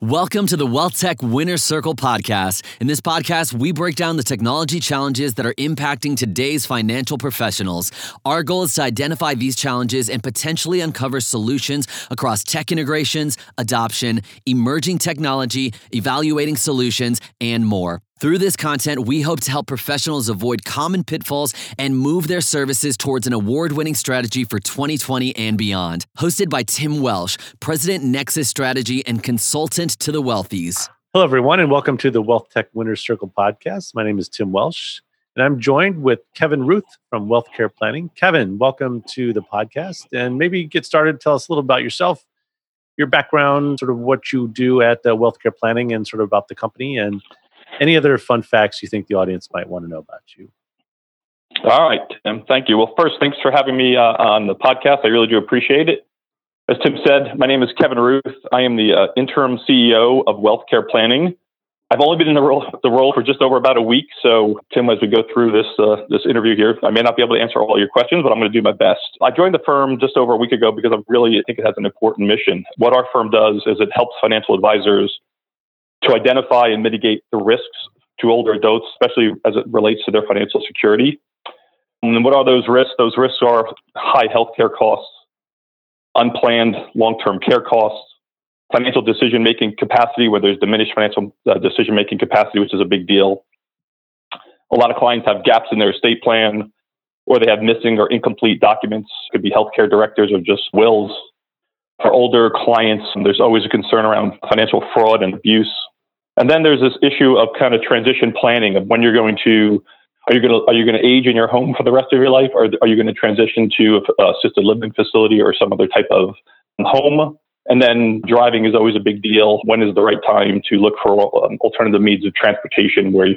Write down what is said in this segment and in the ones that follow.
Welcome to the Wealth Tech Winner Circle podcast. In this podcast, we break down the technology challenges that are impacting today's financial professionals. Our goal is to identify these challenges and potentially uncover solutions across tech integrations, adoption, emerging technology, evaluating solutions, and more. Through this content, we hope to help professionals avoid common pitfalls and move their services towards an award winning strategy for 2020 and beyond. Hosted by Tim Welsh, President Nexus Strategy and consultant to the Wealthies. Hello, everyone, and welcome to the Wealth Tech Winners Circle podcast. My name is Tim Welsh, and I'm joined with Kevin Ruth from Wealth Care Planning. Kevin, welcome to the podcast. And maybe get started, tell us a little about yourself, your background, sort of what you do at uh, Wealth Care Planning, and sort of about the company and any other fun facts you think the audience might want to know about you? All right, Tim. Thank you. Well, first, thanks for having me uh, on the podcast. I really do appreciate it. As Tim said, my name is Kevin Ruth. I am the uh, interim CEO of Wealth Care Planning. I've only been in the role, the role for just over about a week. So, Tim, as we go through this uh, this interview here, I may not be able to answer all your questions, but I'm going to do my best. I joined the firm just over a week ago because I really think it has an important mission. What our firm does is it helps financial advisors to identify and mitigate the risks to older adults, especially as it relates to their financial security. And what are those risks? Those risks are high healthcare costs, unplanned long term care costs, financial decision making capacity, where there's diminished financial uh, decision making capacity, which is a big deal. A lot of clients have gaps in their estate plan, or they have missing or incomplete documents. Could be healthcare directors or just wills. For older clients, there's always a concern around financial fraud and abuse. And then there's this issue of kind of transition planning of when you're going to are you going to are you going to age in your home for the rest of your life, or are you going to transition to a assisted living facility or some other type of home? And then driving is always a big deal. When is the right time to look for um, alternative means of transportation where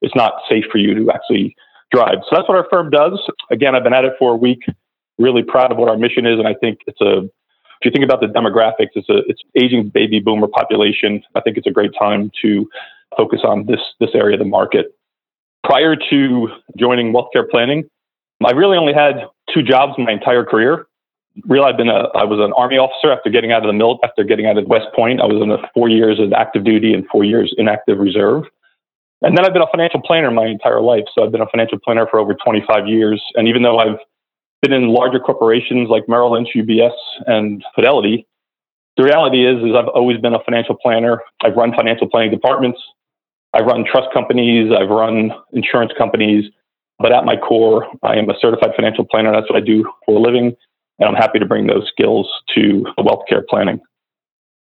it's not safe for you to actually drive? So that's what our firm does. Again, I've been at it for a week. Really proud of what our mission is, and I think it's a if you think about the demographics, it's a it's aging baby boomer population. I think it's a great time to focus on this this area of the market. Prior to joining Wealth Care Planning, I really only had two jobs my entire career. Really, I've been a I was an army officer after getting out of the mill after getting out of West Point. I was in four years of active duty and four years in active reserve. And then I've been a financial planner my entire life. So I've been a financial planner for over 25 years. And even though I've been in larger corporations like Merrill Lynch, UBS, and Fidelity. The reality is, is I've always been a financial planner. I've run financial planning departments. I've run trust companies. I've run insurance companies. But at my core, I am a certified financial planner. That's what I do for a living. And I'm happy to bring those skills to wealth care planning.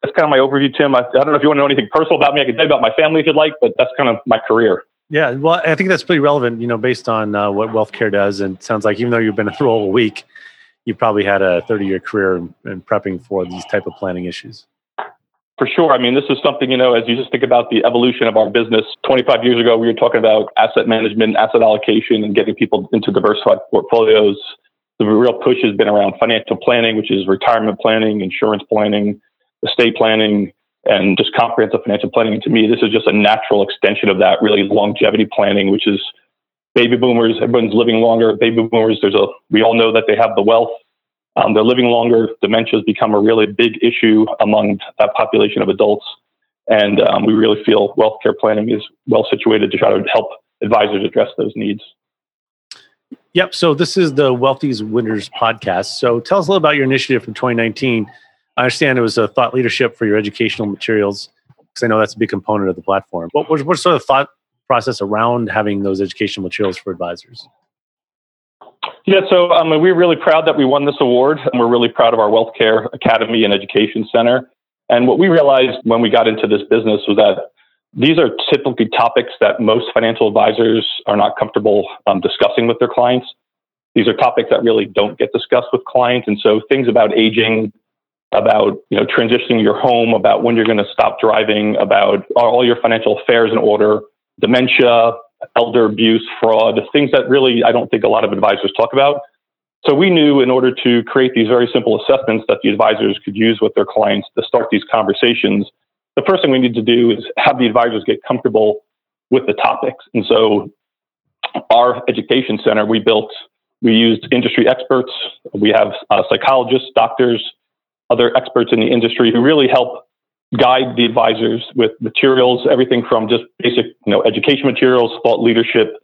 That's kind of my overview, Tim. I, I don't know if you want to know anything personal about me. I can tell you about my family if you'd like, but that's kind of my career. Yeah, well, I think that's pretty relevant, you know, based on uh, what Wealth Care does. And sounds like even though you've been the role a week, you probably had a 30 year career in, in, prepping for these type of planning issues. For sure. I mean, this is something, you know, as you just think about the evolution of our business, 25 years ago, we were talking about asset management, asset allocation, and getting people into diversified portfolios. The real push has been around financial planning, which is retirement planning, insurance planning, estate planning, and just comprehensive financial planning. And to me, this is just a natural extension of that, really longevity planning, which is baby boomers. Everyone's living longer. Baby boomers, there's a, we all know that they have the wealth. Um, they're living longer. Dementia has become a really big issue among that population of adults. And um, we really feel wealth care planning is well situated to try to help advisors address those needs. Yep. So this is the Wealthies Winners podcast. So tell us a little about your initiative from 2019 I understand it was a thought leadership for your educational materials because I know that's a big component of the platform. What was what sort of thought process around having those educational materials for advisors? Yeah, so um, we're really proud that we won this award, and we're really proud of our Wealth Care Academy and Education Center. And what we realized when we got into this business was that these are typically topics that most financial advisors are not comfortable um, discussing with their clients. These are topics that really don't get discussed with clients. And so things about aging, about you know transitioning your home, about when you're going to stop driving, about all your financial affairs in order, dementia, elder abuse, fraud, things that really I don't think a lot of advisors talk about. So we knew in order to create these very simple assessments that the advisors could use with their clients to start these conversations, the first thing we need to do is have the advisors get comfortable with the topics. And so our education center, we built, we used industry experts. We have uh, psychologists, doctors, other experts in the industry who really help guide the advisors with materials, everything from just basic, you know, education materials, thought leadership,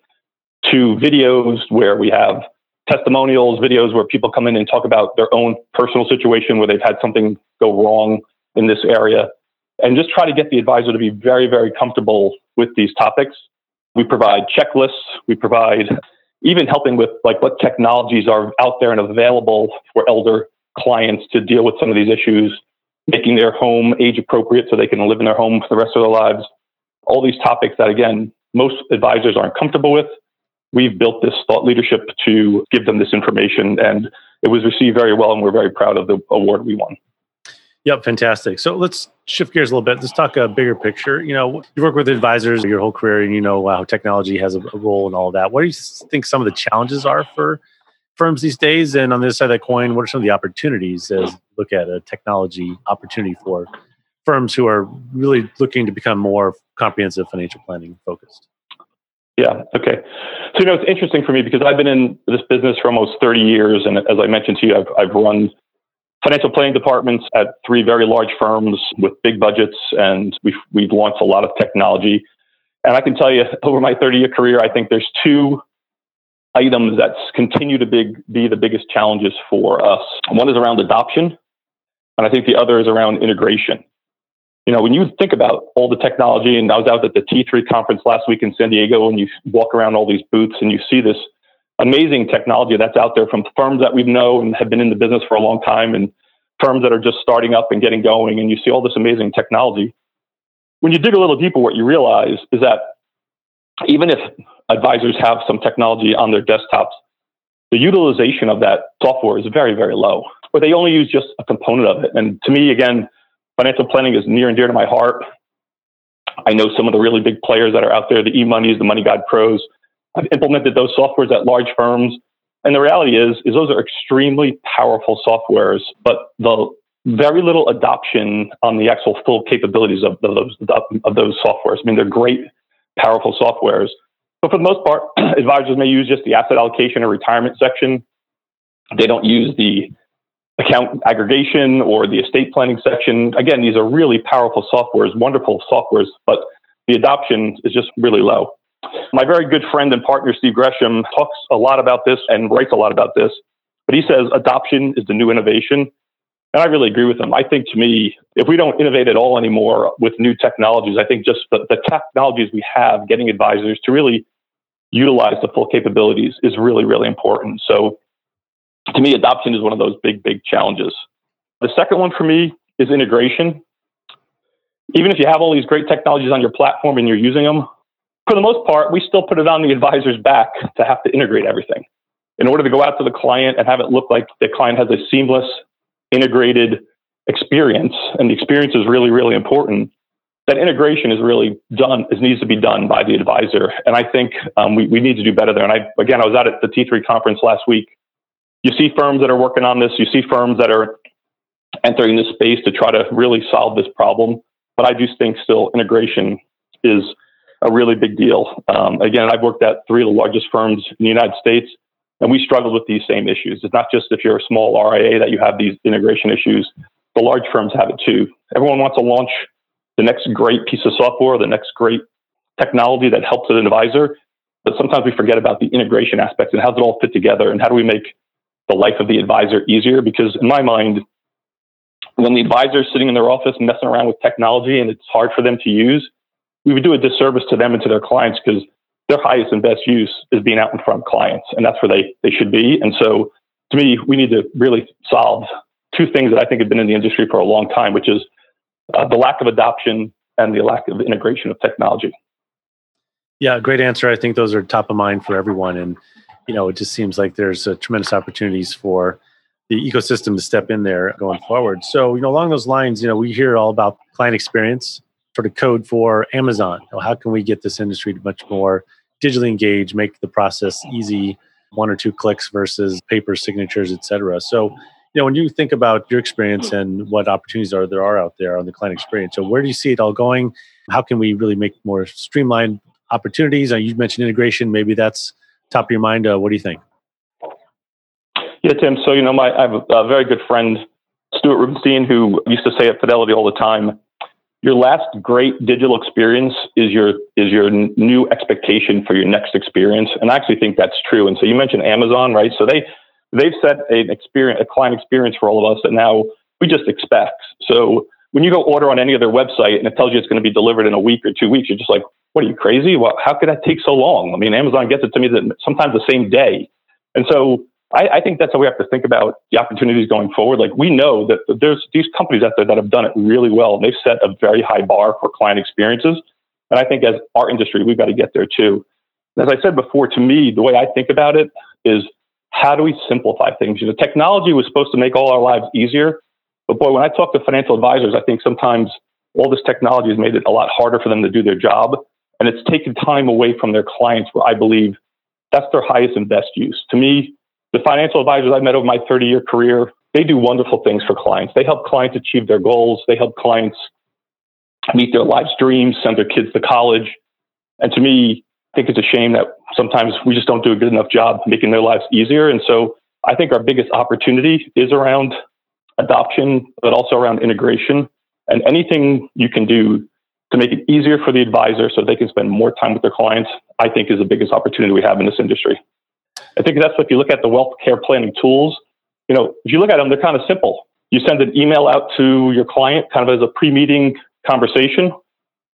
to videos where we have testimonials, videos where people come in and talk about their own personal situation where they've had something go wrong in this area, and just try to get the advisor to be very, very comfortable with these topics. We provide checklists. We provide even helping with like what technologies are out there and available for elder clients to deal with some of these issues, making their home age appropriate so they can live in their home for the rest of their lives. All these topics that, again, most advisors aren't comfortable with. We've built this thought leadership to give them this information, and it was received very well, and we're very proud of the award we won. Yep, fantastic. So let's shift gears a little bit. Let's talk a bigger picture. You know, you work with advisors your whole career, and you know how technology has a, role in all of that. What do you think some of the challenges are for firms these days? And on the other side of that coin, what are some of the opportunities as look at a technology opportunity for firms who are really looking to become more comprehensive financial planning focused? Yeah. Okay. So you know, it's interesting for me because I've been in this business for almost 30 years, and as I mentioned to you, I've, I've run financial planning departments at three very large firms with big budgets, and we've we've launched a lot of technology. And I can tell you, over my 30 year career, I think there's two items that continue to big, be the biggest challenges for us. One is around adoption, and I think the other is around integration. You know, when you think about all the technology, and I was out at the T3 conference last week in San Diego, and you walk around all these booths and you see this amazing technology that's out there from firms that we know and have been in the business for a long time and firms that are just starting up and getting going, and you see all this amazing technology. When you dig a little deeper, what you realize is that even if advisors have some technology on their desktops, the utilization of that software is very, very low, or they only use just a component of it. And to me, again, financial planning is near and dear to my heart. I know some of the really big players that are out there, the eMoneys, the MoneyGuidePros. I've implemented those softwares at large firms. And the reality is, is those are extremely powerful softwares, but the very little adoption on the actual full capabilities of those of those softwares. I mean, they're great, powerful softwares, but for the most part, advisors may use just the asset allocation or retirement section. They don't use the account aggregation or the estate planning section. Again, these are really powerful softwares, wonderful softwares, but the adoption is just really low. My very good friend and partner, Steve Gresham, talks a lot about this and writes a lot about this, but he says adoption is the new innovation. And I really agree with him. I think to me, if we don't innovate at all anymore with new technologies, I think just the, the technologies we have, getting advisors to really utilize the full capabilities is really, really important. So to me, adoption is one of those big, big challenges. The second one for me is integration. Even if you have all these great technologies on your platform and you're using them, for the most part, we still put it on the advisor's back to have to integrate everything. In order to go out to the client and have it look like the client has a seamless, integrated experience, and the experience is really, really important, that integration is really done, is needs to be done by the advisor. And I think um, we, we need to do better there. And I, again, I was out at the T3 conference last week you see firms that are working on this. You see firms that are entering this space to try to really solve this problem. But I do think still integration is a really big deal. Um, again, I've worked at three of the largest firms in the United States, and we struggle with these same issues. It's not just if you're a small RIA that you have these integration issues. The large firms have it too. Everyone wants to launch the next great piece of software, the next great technology that helps an advisor. But sometimes we forget about the integration aspects and how does it all fit together and how do we make the life of the advisor easier because in my mind when the advisor is sitting in their office messing around with technology and it's hard for them to use we would do a disservice to them and to their clients because their highest and best use is being out in front of clients and that's where they, they should be. And so to me we need to really solve two things that i think have been in the industry for a long time which is uh, the lack of adoption and the lack of integration of technology. Yeah great answer. I think those are top of mind for everyone. And you know, it just seems like there's uh, tremendous opportunities for the ecosystem to step in there going forward. So, you know, along those lines, you know, we hear all about client experience, sort of code for Amazon. You know, how can we get this industry to much more digitally engage, make the process easy, one or two clicks versus paper signatures, et cetera. So, you know, when you think about your experience and what opportunities are there are out there on the client experience, so where do you see it all going? How can we really make more streamlined opportunities? Uh, you mentioned integration. Maybe that's top of your mind, uh, what do you think? Yeah, Tim. So, you know, my, I have a very good friend, Stuart Rubenstein, who used to say at Fidelity all the time, your last great digital experience is your is your new expectation for your next experience. And i actually think that's true. And so you mentioned amazon right? So they they've set an experience a client experience for all of us that now we just expect. So when you go order on any of their website and it tells you it's going to be delivered in a week or two weeks you're just like what are you crazy? Well how could that take so long? I mean amazon gets it to me that sometimes the same day. And so I, I, think that's how we have to think about the opportunities going forward. Like we know that there's these companies out there that have done it really well. And they've set a very high bar for client experiences. And I think as our industry, we've got to get there too. As I said before, to me, the way I think about it is how do we simplify things? You know, technology was supposed to make all our lives easier. But boy, when I talk to financial advisors, I think sometimes all this technology has made it a lot harder for them to do their job. And it's taken time away from their clients where I believe that's their highest and best use. To me, the financial advisors I've met over my 30 year career, they do wonderful things for clients. They help clients achieve their goals. They help clients meet their life's dreams, send their kids to college. And to me, I think it's a shame that sometimes we just don't do a good enough job making their lives easier. And so I think our biggest opportunity is around adoption, but also around integration. And anything you can do to make it easier for the advisor so they can spend more time with their clients, I think is the biggest opportunity we have in this industry. I think that's if you look at the wealth care planning tools, you know, if you look at them, they're kind of simple. You send an email out to your client kind of as a pre-meeting conversation.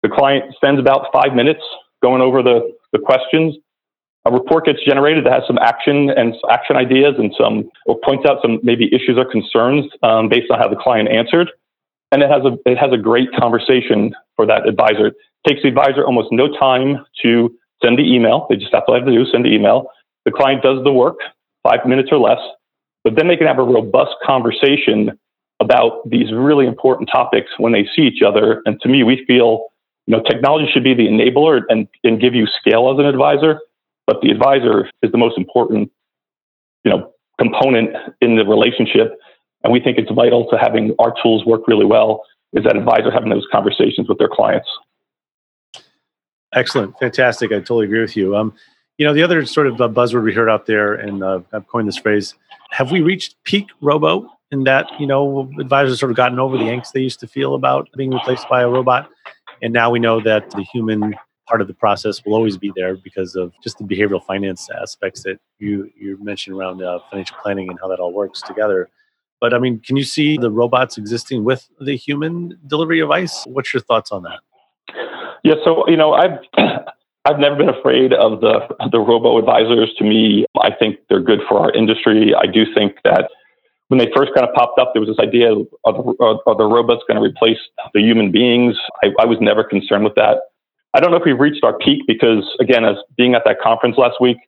The client spends about five minutes going over the, the questions. A report gets generated that has some action and action ideas and some, or points out some maybe issues or concerns um, based on how the client answered. And it has a, it has a great conversation for that advisor. It takes the advisor almost no time to send the email. They just have to have to do send the email. The client does the work, five minutes or less, but then they can have a robust conversation about these really important topics when they see each other. And to me, we feel, you know, technology should be the enabler and, and give you scale as an advisor, but the advisor is the most important, you know, component in the relationship. And we think it's vital to having our tools work really well is that advisor having those conversations with their clients. Excellent. Fantastic. I totally agree with you. Um, you know, the other sort of uh, buzzword we heard out there, and uh, I've coined this phrase: Have we reached peak robo? In that, you know, advisors sort of gotten over the angst they used to feel about being replaced by a robot, and now we know that the human part of the process will always be there because of just the behavioral finance aspects that you you mentioned around uh, financial planning and how that all works together. But I mean, can you see the robots existing with the human delivery device? What's your thoughts on that? Yeah, so you know, I've I've never been afraid of the the robo advisors. To me, I think they're good for our industry. I do think that when they first kind of popped up, there was this idea of, of, of the robots going to replace the human beings. I, I was never concerned with that. I don't know if we've reached our peak because, again, as being at that conference last week,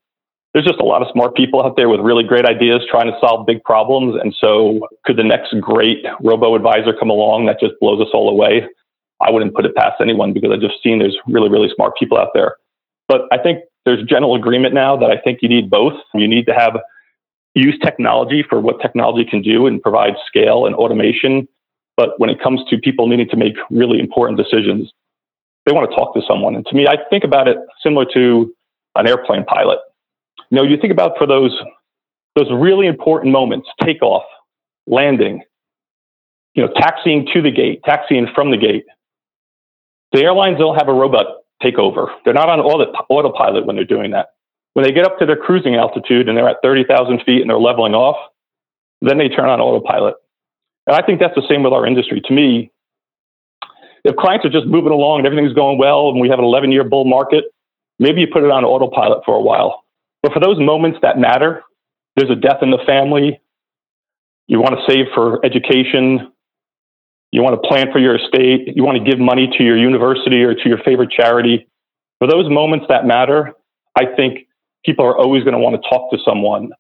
there's just a lot of smart people out there with really great ideas trying to solve big problems. And so, could the next great robo advisor come along that just blows us all away? I wouldn't put it past anyone because I've just seen there's really, really smart people out there. But I think there's general agreement now that I think you need both. You need to have use technology for what technology can do and provide scale and automation. But when it comes to people needing to make really important decisions, they want to talk to someone. And to me, I think about it similar to an airplane pilot. You know, you think about for those those really important moments, takeoff, landing, you know, taxiing to the gate, taxiing from the gate. The airlines don't have a robot take over. They're not on auto, autopilot when they're doing that. When they get up to their cruising altitude and they're at 30,000 feet and they're leveling off, then they turn on autopilot. And I think that's the same with our industry. To me, if clients are just moving along and everything's going well and we have an 11 year bull market, maybe you put it on autopilot for a while. But for those moments that matter, there's a death in the family, you want to save for education, you want to plan for your estate, you want to give money to your university or to your favorite charity. For those moments that matter, I think people are always going to want to talk to someone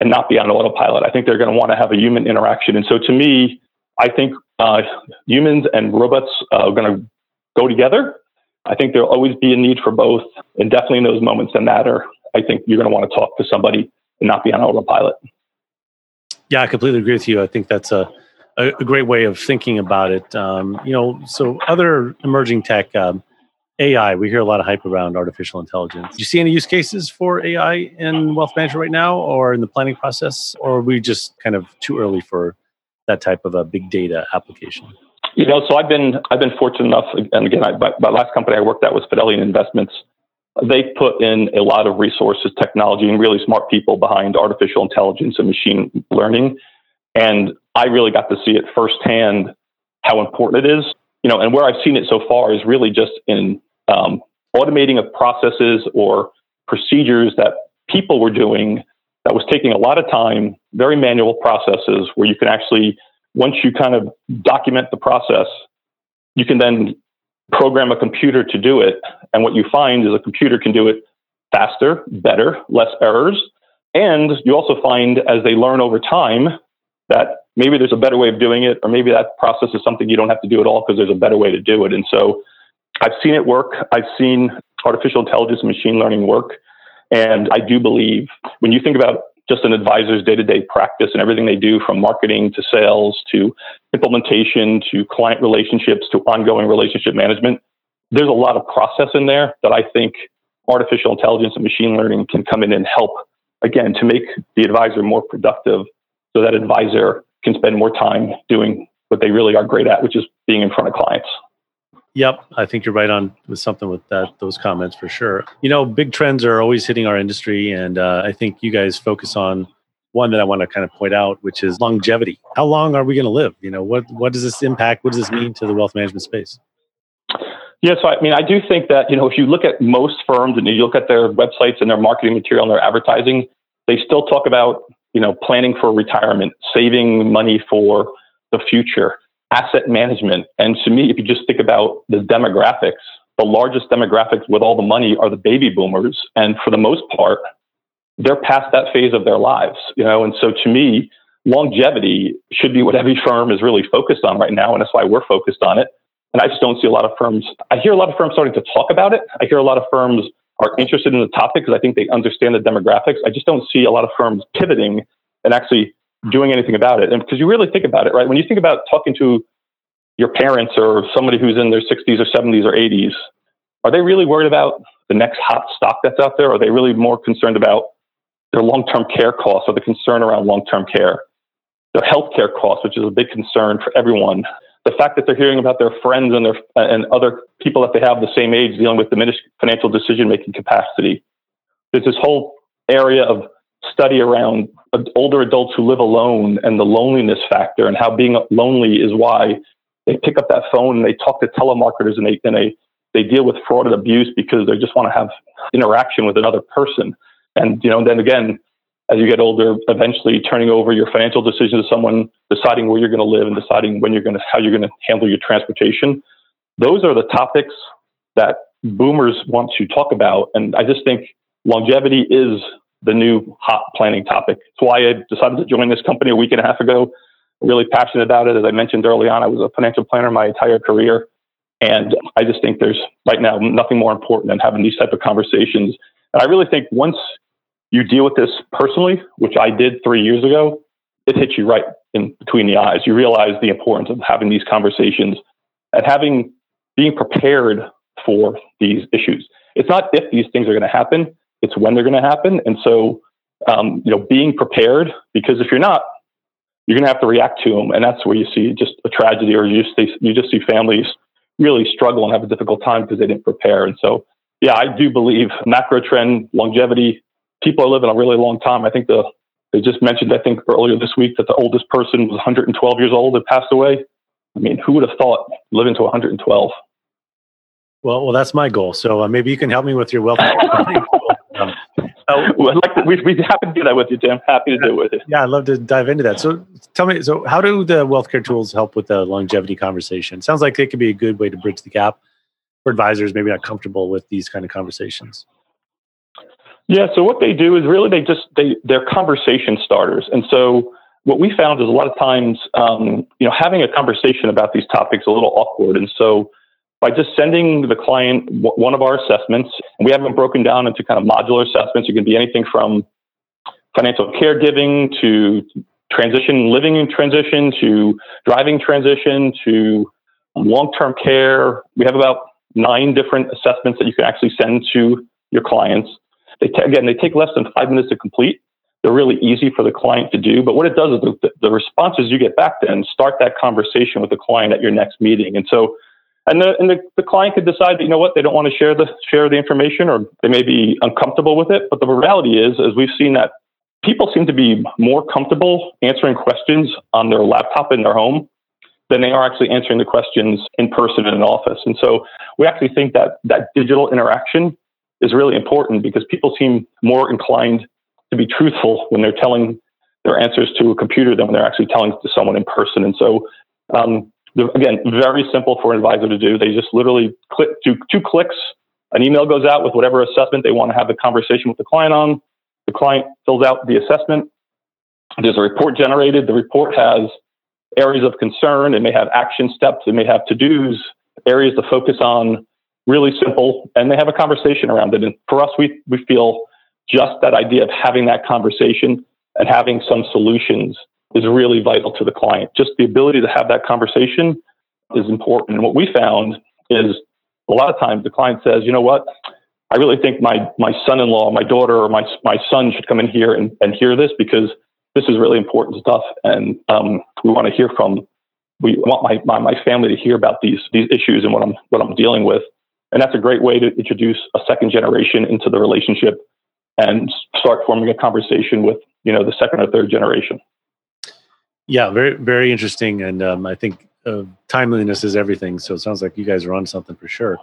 and not be on autopilot. I think they're going to want to have a human interaction. And so to me, I think uh, humans and robots are going to go together. I think there'll always be a need for both. And definitely in those moments that matter, I think you're going to want to talk to somebody and not be on autopilot. Yeah, I completely agree with you. I think that's a a, a great way of thinking about it. Um, you know, so other emerging tech, um, AI, we hear a lot of hype around artificial intelligence. Do you see any use cases for AI in wealth management right now or in the planning process? Or are we just kind of too early for that type of a big data application? You know, so I've been I've been fortunate enough, and again, I, my, my last company I worked at was Fidelity Investments. They put in a lot of resources, technology, and really smart people behind artificial intelligence and machine learning. And I really got to see it firsthand how important it is. You know, and where I've seen it so far is really just in um, automating of processes or procedures that people were doing that was taking a lot of time, very manual processes where you can actually once you kind of document the process, you can then program a computer to do it. And what you find is a computer can do it faster, better, less errors. And you also find as they learn over time that maybe there's a better way of doing it, or maybe that process is something you don't have to do at all because there's a better way to do it. And so I've seen it work. I've seen artificial intelligence and machine learning work. And I do believe when you think about just an advisor's day to day practice and everything they do from marketing to sales to implementation to client relationships to ongoing relationship management. There's a lot of process in there that I think artificial intelligence and machine learning can come in and help, again, to make the advisor more productive so that advisor can spend more time doing what they really are great at, which is being in front of clients. Yep, I think you're right on with something with that those comments for sure. You know, big trends are always hitting our industry, and uh, I think you guys focus on one that I want to kind of point out, which is longevity. How long are we going to live? You know, what what does this impact? What does this mean to the wealth management space? Yeah, so I mean, I do think that you know, if you look at most firms and you look at their websites and their marketing material and their advertising, they still talk about you know planning for retirement, saving money for the future asset management. And to me, if you just think about the demographics, the largest demographics with all the money are the baby boomers. And for the most part, they're past that phase of their lives, you know. And so to me, longevity should be what every firm is really focused on right now. And that's why we're focused on it. And I just don't see a lot of firms. I hear a lot of firms starting to talk about it. I hear a lot of firms are interested in the topic because I think they understand the demographics. I just don't see a lot of firms pivoting and actually doing anything about it. And because you really think about it, right? When you think about talking to your parents or somebody who's in their 60s or 70s or 80s, are they really worried about the next hot stock that's out there? Are they really more concerned about their long term care costs or the concern around long term care? Their healthcare costs, which is a big concern for everyone. The fact that they're hearing about their friends and their and other people that they have the same age dealing with diminished financial decision making capacity. There's this whole area of study around older adults who live alone and the loneliness factor and how being lonely is why they pick up that phone and they talk to telemarketers and they and they they deal with fraud and abuse because they just want to have interaction with another person. And you know, then again, as you get older, eventually turning over your financial decisions to someone, deciding where you're going to live and deciding when you're going to how you're going to handle your transportation. Those are the topics that boomers want to talk about. And I just think longevity is the new hot planning topic. That's why I decided to join this company a week and a half ago. Really passionate about it. As I mentioned early on, I was a financial planner my entire career. And I just think there's right now nothing more important than having these type of conversations. And I really think once you deal with this personally, which I did three years ago, it hits you right in between the eyes. You realize the importance of having these conversations and having being prepared for these issues. It's not if these things are going to happen, it's when they're going to happen. And so, um, you know, being prepared, because if you're not, you're going to have to react to them. And that's where you see just a tragedy or you just, you just see families really struggle and have a difficult time because they didn't prepare. And so, yeah, I do believe macro trend, longevity, people are living a really long time. I think the, they just mentioned, I think earlier this week that the oldest person was 112 years old that passed away. I mean, who would have thought living to 112? Well, well, that's my goal. So uh, maybe you can help me with your wealth. Um, uh, like we, we happy to do that with you, Tim. Happy to do it with you. Yeah, I'd love to dive into that. So tell me, so how do the wealth care tools help with the longevity conversation? Sounds like they could be a good way to bridge the gap for advisors maybe not comfortable with these kind of conversations. Yeah, so what they do is really they just they they're conversation starters, and so what we found is a lot of times, um, you know, having a conversation about these topics a little awkward, and so by just sending the client one of our assessments. We have them broken down into kind of modular assessments. It can be anything from financial caregiving to transition, living in transition to driving transition to long-term care. We have about nine different assessments that you can actually send to your clients. They t- again, they take less than five minutes to complete. they're really easy for the client to do. But what it does is the, the responses you get back then start that conversation with the client at your next meeting. And so, and the and the, the client could decide that you know what they don't want to share the share the information or they may be uncomfortable with it. But the reality is, as we've seen that people seem to be more comfortable answering questions on their laptop in their home than they are actually answering the questions in person in an office. And so we actually think that that digital interaction is really important because people seem more inclined to be truthful when they're telling their answers to a computer than when they're actually telling to someone in person. And so, um, again, very simple for an advisor to do. They just literally click do two clicks. An email goes out with whatever assessment they want to have the conversation with the client on. The client fills out the assessment. There's a report generated. The report has areas of concern. It may have action steps. It may have to dos, areas to focus on. Really simple, and they have a conversation around it. And for us, we we feel just that idea of having that conversation and having some solutions is really vital to the client. Just the ability to have that conversation is important. And what we found is a lot of times the client says, you know what, I really think my, my son-in-law, my daughter, or my, my son should come in here and, and hear this because this is really important stuff. And um, we want to hear from, we want my, my, my family to hear about these, these issues and what I'm, what I'm dealing with. And that's a great way to introduce a second generation into the relationship and start forming a conversation with you know the second or third generation. Yeah, very very interesting, and um, I think uh, timeliness is everything. So it sounds like you guys are on something for sure.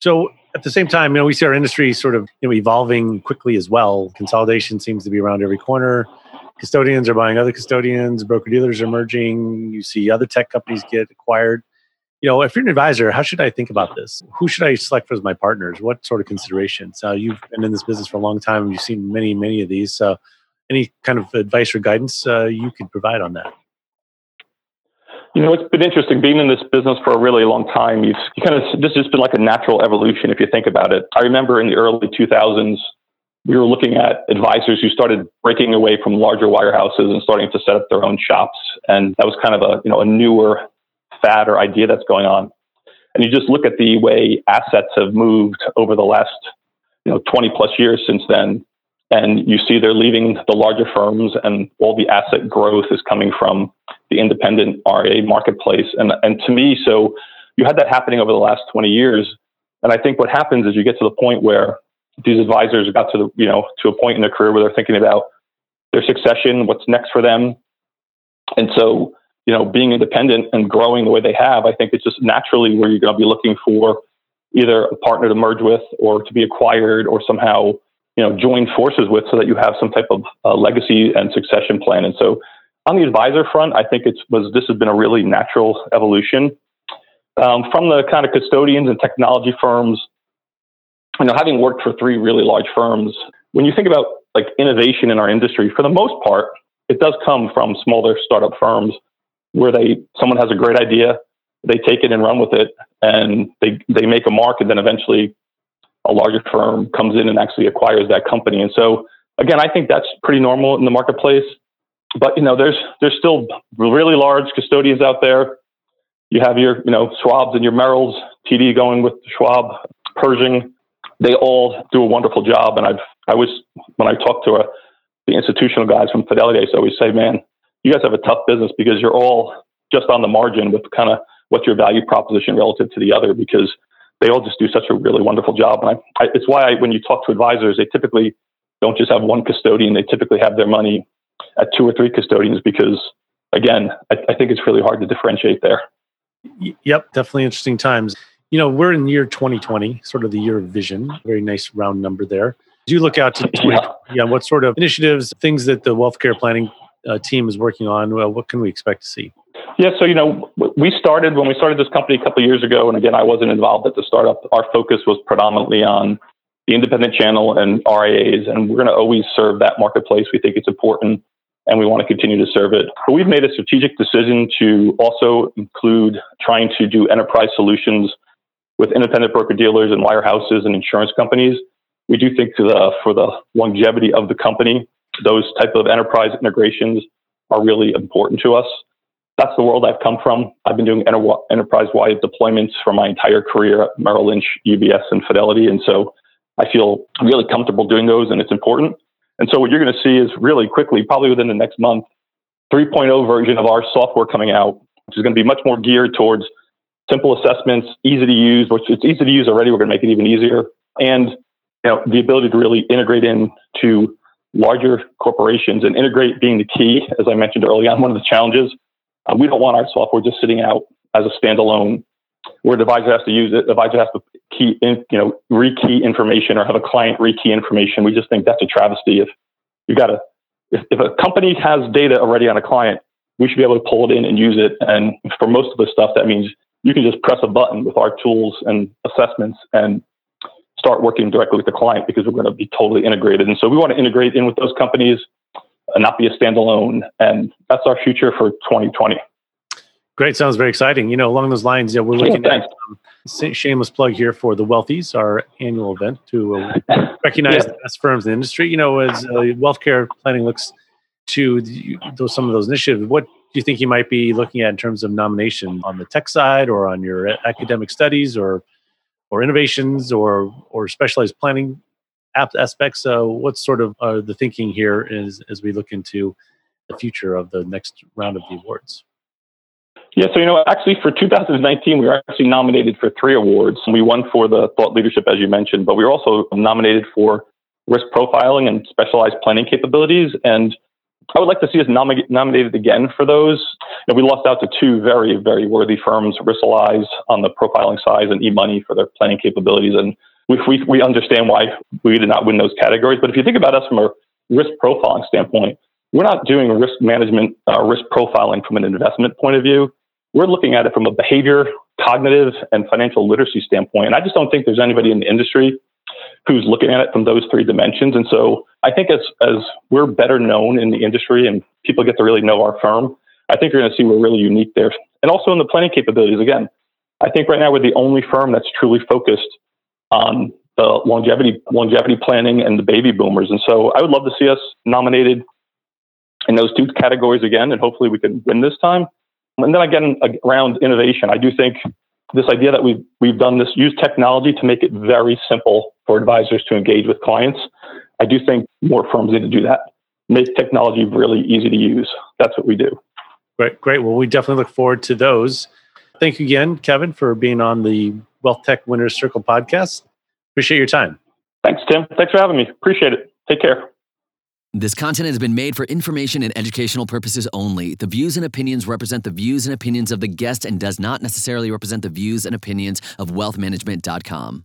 So at the same time, you know, we see our industry sort of you know evolving quickly as well. Consolidation seems to be around every corner. Custodians are buying other custodians. Broker dealers are merging. You see other tech companies get acquired you know, if you're an advisor, how should I think about this? Who should I select as my partners? What sort of considerations? Uh, you've been in this business for a long time. And you've seen many, many of these. So, any kind of advice or guidance uh, you could provide on that? You know, it's been interesting being in this business for a really long time. You've you kind of this has been like a natural evolution if you think about it. I remember in the early 2000s, we were looking at advisors who started breaking away from larger wirehouses and starting to set up their own shops, and that was kind of a you know a newer fad or idea that's going on. And you just look at the way assets have moved over the last, you know, 20 plus years since then. And you see they're leaving the larger firms and all the asset growth is coming from the independent RIA marketplace. And, and to me, so you had that happening over the last 20 years. And I think what happens is you get to the point where these advisors got to the, you know, to a point in their career where they're thinking about their succession, what's next for them. And so you know, being independent and growing the way they have, I think it's just naturally where you're going to be looking for either a partner to merge with or to be acquired or somehow, you know, join forces with so that you have some type of uh, legacy and succession plan. And so on the advisor front, I think it was, this has been a really natural evolution. Um, from the kind of custodians and technology firms, you know, having worked for three really large firms, when you think about like innovation in our industry, for the most part, it does come from smaller startup firms where they someone has a great idea, they take it and run with it, and they they make a mark, and then eventually a larger firm comes in and actually acquires that company. And so again, I think that's pretty normal in the marketplace. But you know, there's there's still really large custodians out there. You have your you know Schwabs and your Merrills, TD going with Schwab, Pershing. They all do a wonderful job, and I've I was when I talk to a, the institutional guys from Fidelity, I always say, man, you guys have a tough business because you're all just on the margin with kind of what's your value proposition relative to the other because they all just do such a really wonderful job. And I, I, it's why I, when you talk to advisors, they typically don't just have one custodian. They typically have their money at two or three custodians because, again, I, I think it's really hard to differentiate there. Yep, definitely interesting times. You know, we're in year 2020, sort of the year of vision. Very nice round number there. As you look out to 20, yeah. yeah, what sort of initiatives, things that the wealth care planning uh, team is working on? Well, what can we expect to see? Yeah, so you know, we started when we started this company a couple of years ago, and again, I wasn't involved at the startup. Our focus was predominantly on the independent channel and RIAs, and we're going to always serve that marketplace. We think it's important, and we want to continue to serve it. But we've made a strategic decision to also include trying to do enterprise solutions with independent broker dealers and wirehouses and insurance companies. We do think the, for the longevity of the company, those type of enterprise integrations are really important to us. That's the world I've come from. I've been doing enter- enterprise-wide deployments for my entire career at Merrill Lynch, UBS, and Fidelity, and so I feel really comfortable doing those, and it's important. And so what you're going to see is really quickly, probably within the next month, 3.0 version of our software coming out, which is going to be much more geared towards simple assessments, easy to use, which it's easy to use already. We're going to make it even easier. And you know, the ability to really integrate into larger corporations and integrate being the key, as I mentioned early on, one of the challenges. Uh, we don't want our software just sitting out as a standalone where the advisor has to use it. The advisor has to key in, you know, rekey information or have a client rekey information. We just think that's a travesty. If you've got to, if, if a company has data already on a client, we should be able to pull it in and use it. And for most of the stuff, that means you can just press a button with our tools and assessments and start working directly with the client because we're going to be totally integrated. And so we want to integrate in with those companies and not be a standalone. And that's our future for 2020. Great. Sounds very exciting. You know, along those lines, yeah, we're looking at um, shameless plug here for the Wealthies, our annual event to uh, recognize yeah. the best firms in the industry. You know, as uh, wealth care planning looks to the, those, some of those initiatives, what do you think you might be looking at in terms of nomination on the tech side or on your academic studies or or innovations or or specialized planning aspects? So, what sort of uh, the thinking here is as we look into the future of the next round of the awards? Yeah, so you know, actually for 2019, we were actually nominated for three awards. We won for the thought leadership, as you mentioned, but we were also nominated for risk profiling and specialized planning capabilities. And I would like to see us nom- nominated again for those. You know, we lost out to two very, very worthy firms, Riskalyze on the profiling side and eMoney for their planning capabilities. And we, we, we understand why we did not win those categories. But if you think about us from a risk profiling standpoint, we're not doing risk management, uh, risk profiling from an investment point of view. We're looking at it from a behavior, cognitive, and financial literacy standpoint. And I just don't think there's anybody in the industry who's looking at it from those three dimensions. And so I think as, as we're better known in the industry and people get to really know our firm, I think you're going to see we're really unique there. And also in the planning capabilities, again, I think right now we're the only firm that's truly focused on the longevity longevity planning and the baby boomers. And so I would love to see us nominated in those two categories again, and hopefully we can win this time. And then again, around innovation, I do think this idea that we've, we've done this, use technology to make it very simple for advisors to engage with clients. I do think more firms need to do that. Make technology really easy to use. That's what we do. Great, great. Well, we definitely look forward to those. Thank you again, Kevin, for being on the Wealth Tech Winners Circle podcast. Appreciate your time. Thanks, Tim. Thanks for having me. Appreciate it. Take care. This content has been made for information and educational purposes only. The views and opinions represent the views and opinions of the guest and does not necessarily represent the views and opinions of wealthmanagement.com.